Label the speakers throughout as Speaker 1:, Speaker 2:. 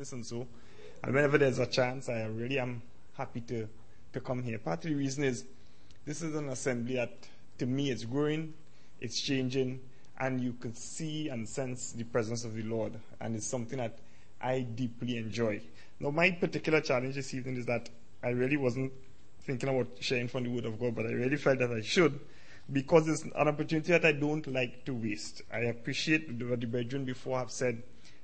Speaker 1: business and so. And whenever there's a chance, I really am happy to, to come here. Part of the reason is this is an assembly that, to me, it's growing, it's changing, and you can see and sense the presence of the Lord. And it's something that I deeply enjoy. Now, my particular challenge this evening is that I really wasn't thinking about sharing from the Word of God, but I really felt that I should because it's an opportunity that I don't like to waste. I appreciate what the brethren before have said.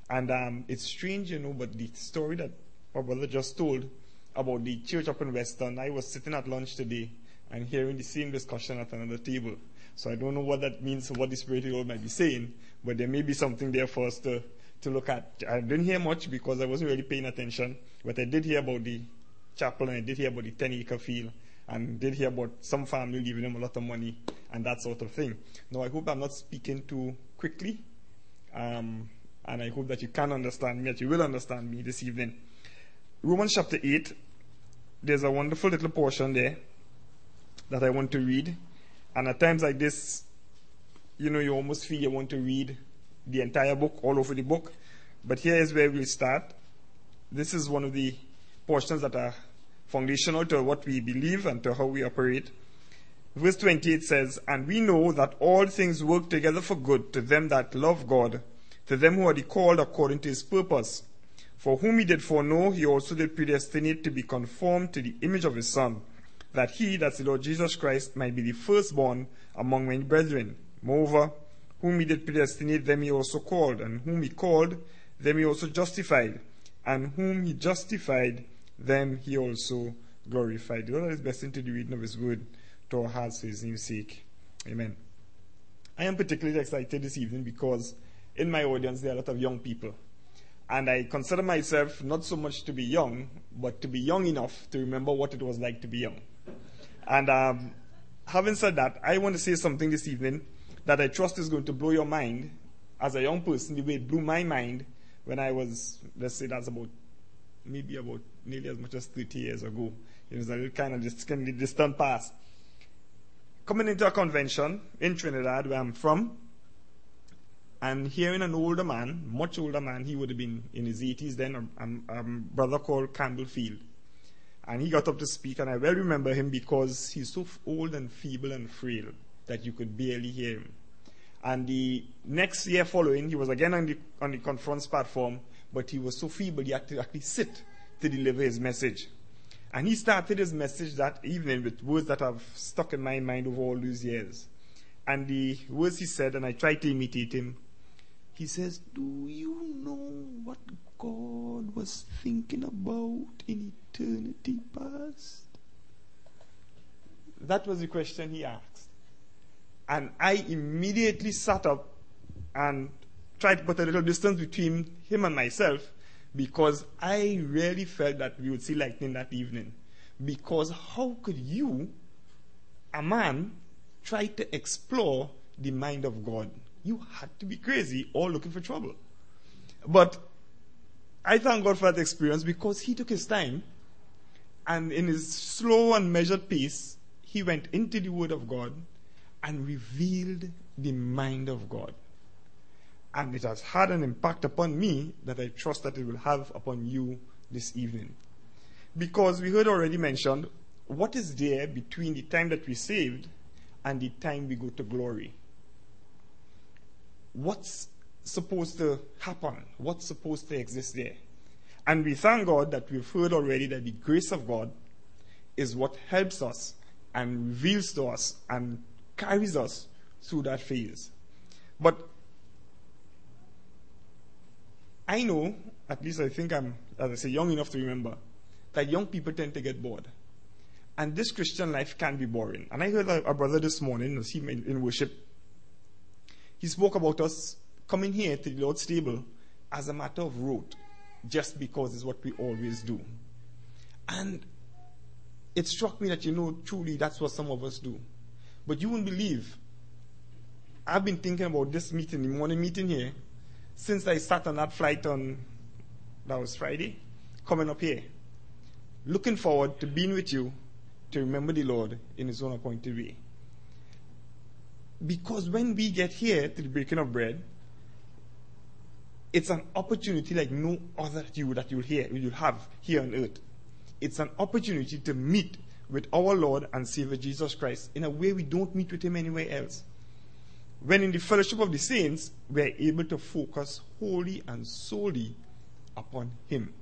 Speaker 1: And um, it's strange, you know, but the story that my brother just told about the church up in Weston, I was sitting at lunch today and hearing the same discussion at another table. So I don't know what that means what the Spirit Lord might be saying, but there may be something there for us to, to look at. I didn't hear much because I wasn't really paying attention, but I did hear about the chapel and I did hear about the 10 acre field and did hear about some family giving them a lot of money and that sort of thing. Now, I hope I'm not speaking too quickly, um, and I hope that you can understand me, that you will understand me this evening. Romans chapter 8, there's a wonderful little portion there that I want to read. And at times like this, you know, you almost feel you want to read the entire book, all over the book. But here is where we'll start. This is one of the portions that are foundational to what we believe and to how we operate. Verse 28 says, And we know that all things work together for good to them that love God, to them who are called according to his purpose. For whom he did foreknow, he also did predestinate to be conformed to the image of his Son, that he, that's the Lord Jesus Christ, might be the firstborn among many brethren. Moreover, whom he did predestinate, them he also called, and whom he called, them he also justified, and whom he justified, them he also glorified. The Lord is blessing to the reading of his word to our hearts for his name's sake. Amen. I am particularly excited this evening because in my audience there are a lot of young people. And I consider myself not so much to be young, but to be young enough to remember what it was like to be young. And um, having said that, I want to say something this evening that I trust is going to blow your mind as a young person, the way it blew my mind when I was, let's say that's about, maybe about nearly as much as 30 years ago. It was a little kind of distant past coming into a convention in Trinidad, where I'm from, and hearing an older man, much older man, he would have been in his 80s then, a, a, a brother called Campbell Field. And he got up to speak, and I well remember him because he's so old and feeble and frail that you could barely hear him. And the next year following, he was again on the, on the conference platform, but he was so feeble he had to actually sit to deliver his message. And he started his message that evening with words that have stuck in my mind over all these years. And the words he said, and I tried to imitate him, he says, Do you know what God was thinking about in eternity past? That was the question he asked. And I immediately sat up and tried to put a little distance between him and myself because I really felt that we would see lightning that evening. Because how could you, a man, try to explore the mind of God? You had to be crazy or looking for trouble. But I thank God for that experience because he took his time and in his slow and measured pace, he went into the Word of God and revealed the mind of God. And it has had an impact upon me that I trust that it will have upon you this evening. Because we heard already mentioned, what is there between the time that we saved and the time we go to glory? What's supposed to happen? What's supposed to exist there? And we thank God that we've heard already that the grace of God is what helps us and reveals to us and carries us through that phase. But I know, at least I think I'm, as I say, young enough to remember, that young people tend to get bored. And this Christian life can be boring. And I heard a, brother this morning, was he in worship, he spoke about us coming here to the Lord's table as a matter of rote, just because it's what we always do. And it struck me that, you know, truly that's what some of us do. But you wouldn't believe. I've been thinking about this meeting, the morning meeting here, since I sat on that flight on, that was Friday, coming up here. Looking forward to being with you to remember the Lord in His own appointed way. Because when we get here to the breaking of bread, It's an opportunity like no other that you that you'll hear you'll have here on earth. It's an opportunity to meet with our Lord and Savior Jesus Christ in a way we don't meet with him anywhere else. When in the fellowship of the saints, we're able to focus wholly and solely upon him.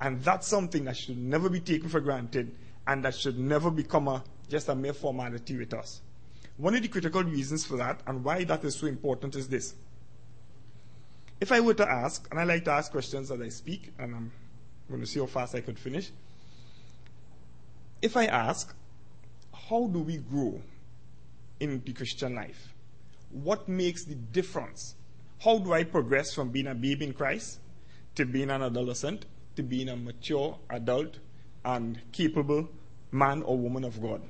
Speaker 1: And that's something that should never be taken for granted and that should never become a, just a mere formality with us. One of the critical reasons for that and why that is so important is this. If I were to ask, and I like to ask questions as I speak, and I'm going to see how fast I could finish. If I ask, how do we grow in the Christian life? What makes the difference? How do I progress from being a baby in Christ to being an adolescent to being a mature adult and capable man or woman of God?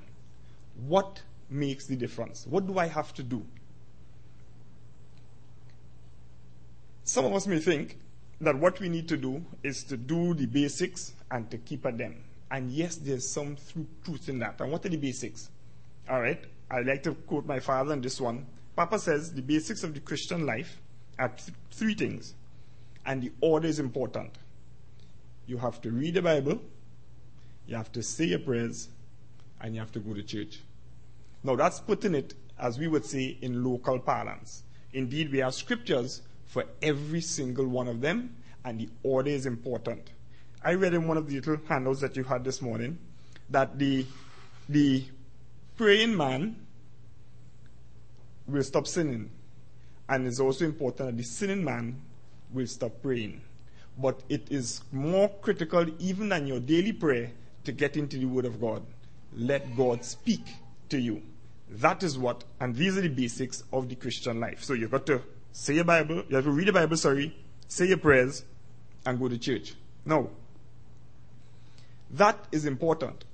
Speaker 1: What makes the difference? What do I have to do? Some of us may think that what we need to do is to do the basics and to keep at them. And yes, there's some truth in that. And what are the basics? All right, I'd like to quote my father on this one. Papa says the basics of the Christian life are th- three things, and the order is important. You have to read the Bible, you have to say your prayers, and you have to go to church. Now, that's putting it, as we would say, in local parlance. Indeed, we have scriptures for every single one of them, and the order is important. I read in one of the little handouts that you had this morning that the, the praying man will stop sinning. And it's also important that the sinning man will stop praying. But it is more critical, even than your daily prayer, to get into the Word of God. Let God speak to you. That is what, and these are the basics of the Christian life. So you've got to say your Bible, you have to read the Bible, sorry, say your prayers, and go to church. Now, that is important.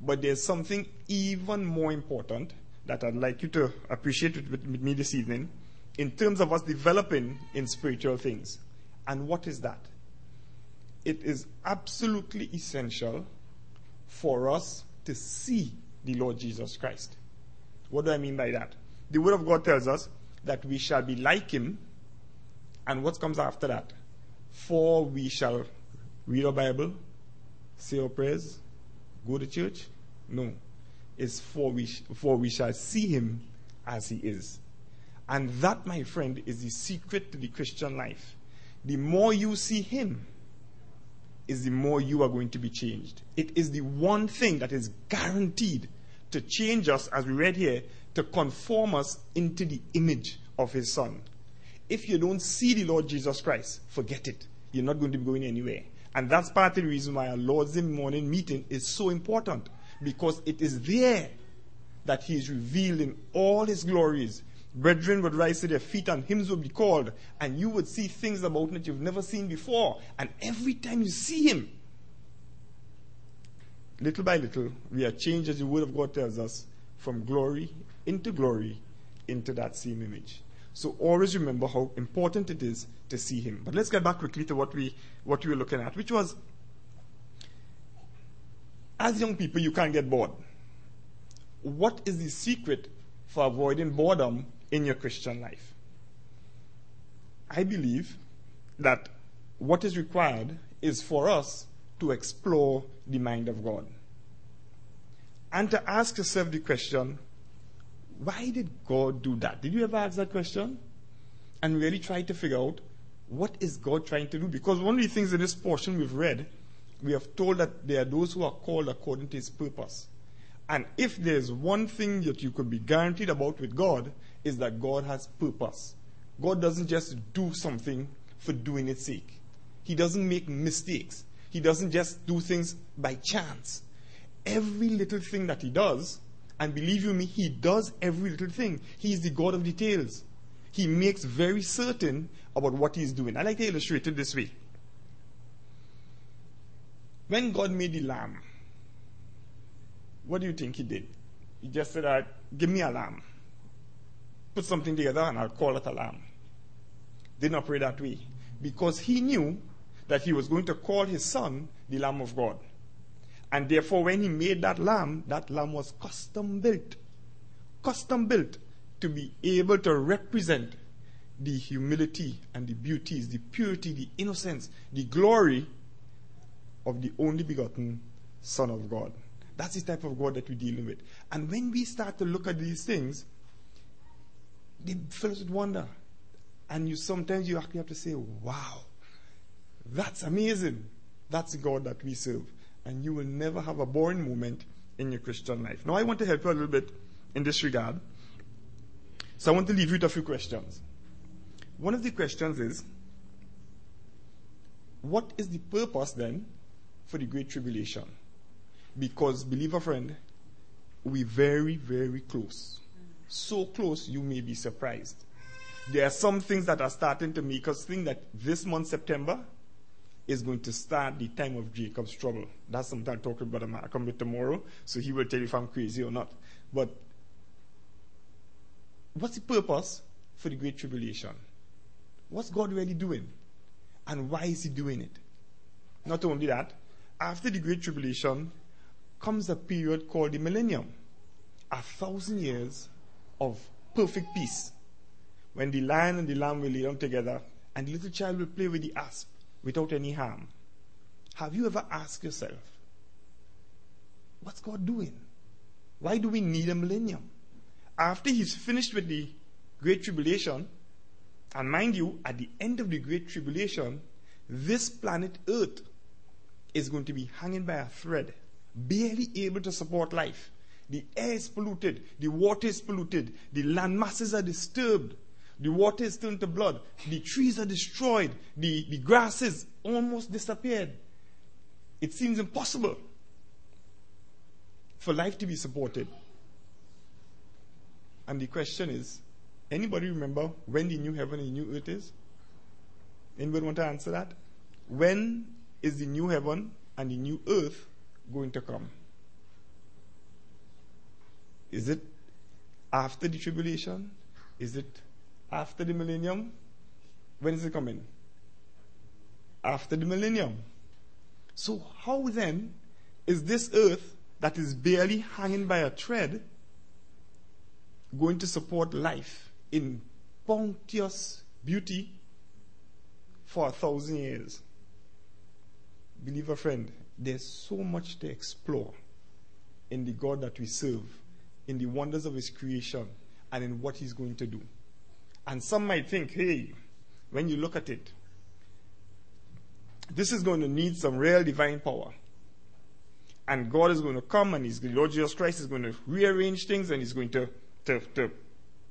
Speaker 1: But there's something even more important that I'd like you to appreciate with, with me this evening in terms of us developing in spiritual things. And what is that? It is absolutely essential for us to see the Lord Jesus Christ. What do I mean by that? The Word of God tells us that we shall be like Him. And what comes after that? For we shall read our Bible, say our prayers, go to church? No. It's for we, for we shall see Him as He is. And that, my friend, is the secret to the Christian life. The more you see Him, is the more you are going to be changed. It is the one thing that is guaranteed to change us, as we read here, to conform us into the image of His Son. If you don't see the Lord Jesus Christ, forget it. You're not going to be going anywhere. And that's part of the reason why our Lord's morning meeting is so important. Because it is there that He is revealed in all His glories. Brethren would rise to their feet and hymns would be called, and you would see things about Him that you've never seen before. And every time you see Him, little by little, we are changed, as the Word of God tells us, from glory into glory into that same image. So always remember how important it is to see him. But let's get back quickly to what we what we were looking at, which was as young people you can't get bored. What is the secret for avoiding boredom in your Christian life? I believe that what is required is for us to explore the mind of God. And to ask yourself the question, why did God do that? Did you ever ask that question? And really try to figure out what is God trying to do? Because one of the things in this portion we've read, we have told that there are those who are called according to his purpose. And if there's one thing that you could be guaranteed about with God, is that God has purpose. God doesn't just do something for doing its sake. He doesn't make mistakes. He doesn't just do things by chance. Every little thing that he does, and believe you me, he does every little thing. He is the God of details. He makes very certain about what he's doing. I like to illustrate it this way. When God made the lamb, what do you think he did? He just said, right, Give me a lamb. Put something together and I'll call it a lamb. Didn't operate that way. Because he knew that he was going to call his son the Lamb of God. And therefore, when he made that lamb, that lamb was custom built. Custom built to be able to represent the humility and the beauties, the purity, the innocence, the glory of the only begotten Son of God. That's the type of God that we're dealing with. And when we start to look at these things, they fill us with wonder. And you sometimes you actually have to say, Wow, that's amazing. That's the God that we serve. And you will never have a boring moment in your Christian life. Now I want to help you a little bit in this regard. So I want to leave you with a few questions. One of the questions is what is the purpose then for the Great Tribulation? Because, believer friend, we're very, very close. So close you may be surprised. There are some things that are starting to make us think that this month, September, is going to start the time of Jacob's trouble. That's something I'll talk about Malcolm with tomorrow, so he will tell you if I'm crazy or not. But what's the purpose for the Great Tribulation? What's God really doing? And why is He doing it? Not only that, after the Great Tribulation comes a period called the millennium a thousand years of perfect peace when the lion and the lamb will lay down together and the little child will play with the asp without any harm. Have you ever asked yourself, what's God doing? Why do we need a millennium? After he's finished with the Great Tribulation, and mind you, at the end of the Great Tribulation, this planet Earth is going to be hanging by a thread, barely able to support life. The air is polluted, the water is polluted, the land masses are disturbed, the water is turned to blood, the trees are destroyed, the, the grasses almost disappeared. It seems impossible for life to be supported. And the question is anybody remember when the new heaven and the new earth is? Anybody want to answer that? When is the new heaven and the new earth going to come? Is it after the tribulation? Is it after the millennium? When is it coming? After the millennium. So, how then is this earth that is barely hanging by a thread going to support life in bounteous beauty for a thousand years? Believer friend, there's so much to explore in the God that we serve, in the wonders of His creation, and in what He's going to do. And some might think, hey, when you look at it, this is going to need some real divine power. And God is going to come and His Lord Jesus Christ is going to rearrange things and He's going to, to, to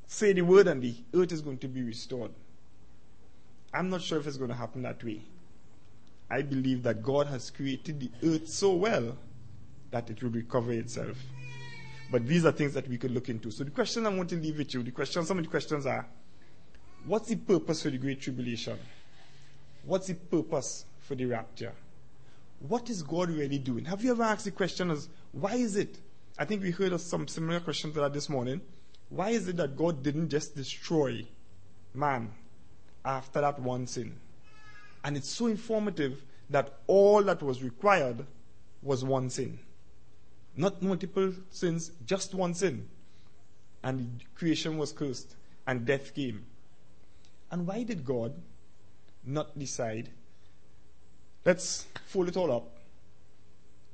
Speaker 1: say the word and the earth is going to be restored. I'm not sure if it's going to happen that way. I believe that God has created the earth so well that it will recover itself. But these are things that we could look into. So the question I want to leave with you, the question, some of the questions are, what's the purpose for the Great Tribulation? What's the purpose for the rapture? What is God really doing? Have you ever asked the question as, why is it? I think we heard of some similar questions to that this morning. Why is it that God didn't just destroy man after that one sin? And it's so informative that all that was required was one sin. Not multiple sins, just one sin. And creation was cursed, and death came. And why did God not decide, let's fold it all up,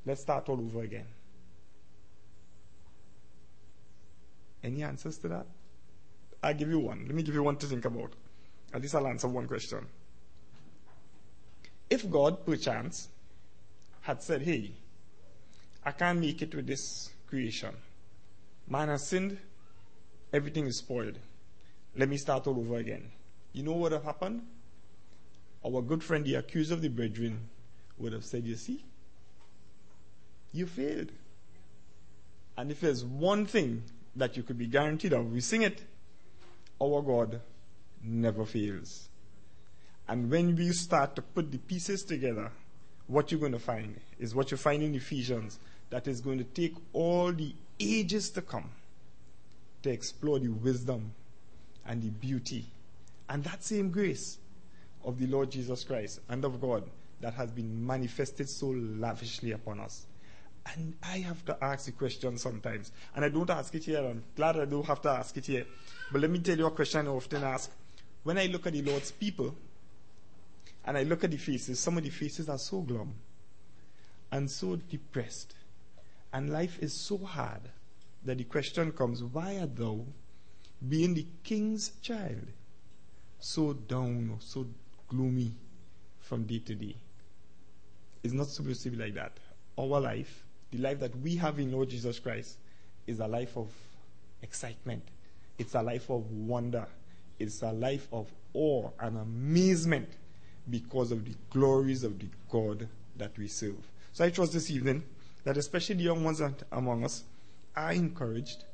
Speaker 1: let's start all over again? Any answers to that? I'll give you one. Let me give you one to think about. At least I'll answer one question. If God, perchance, had said, hey, I can't make it with this creation. Man has sinned, everything is spoiled. Let me start all over again. You know what would have happened? Our good friend, the accuser of the brethren, would have said, You see, you failed. And if there's one thing that you could be guaranteed of, we sing it, our God never fails. And when we start to put the pieces together, what you're going to find is what you find in Ephesians that is going to take all the ages to come to explore the wisdom and the beauty and that same grace of the Lord Jesus Christ and of God that has been manifested so lavishly upon us. And I have to ask the question sometimes, and I don't ask it here. I'm glad I don't have to ask it here. But let me tell you a question I often ask when I look at the Lord's people and I look at the faces, some of the faces are so glum and so depressed. And life is so hard that the question comes why art thou, being the king's child, so down, or so gloomy from day to day? It's not supposed to be like that. Our life, the life that we have in Lord Jesus Christ, is a life of excitement. It's a life of wonder. It's a life of awe and amazement because of the glories of the God that we serve. So I trust this evening that especially the young ones among us are encouraged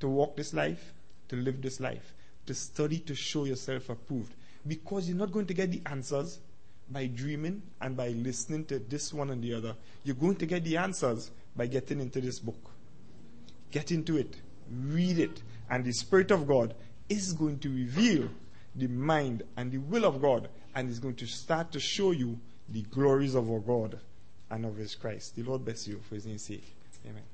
Speaker 1: to walk this life, to live this life, to study to show yourself approved. Because you're not going to get the answers by dreaming and by listening to this one and the other. You're going to get the answers by getting into this book. Get into it, read it, and the Spirit of God is going to reveal the mind and the will of God and is going to start to show you the glories of our God and of His Christ. The Lord bless you for His name's sake. Amen.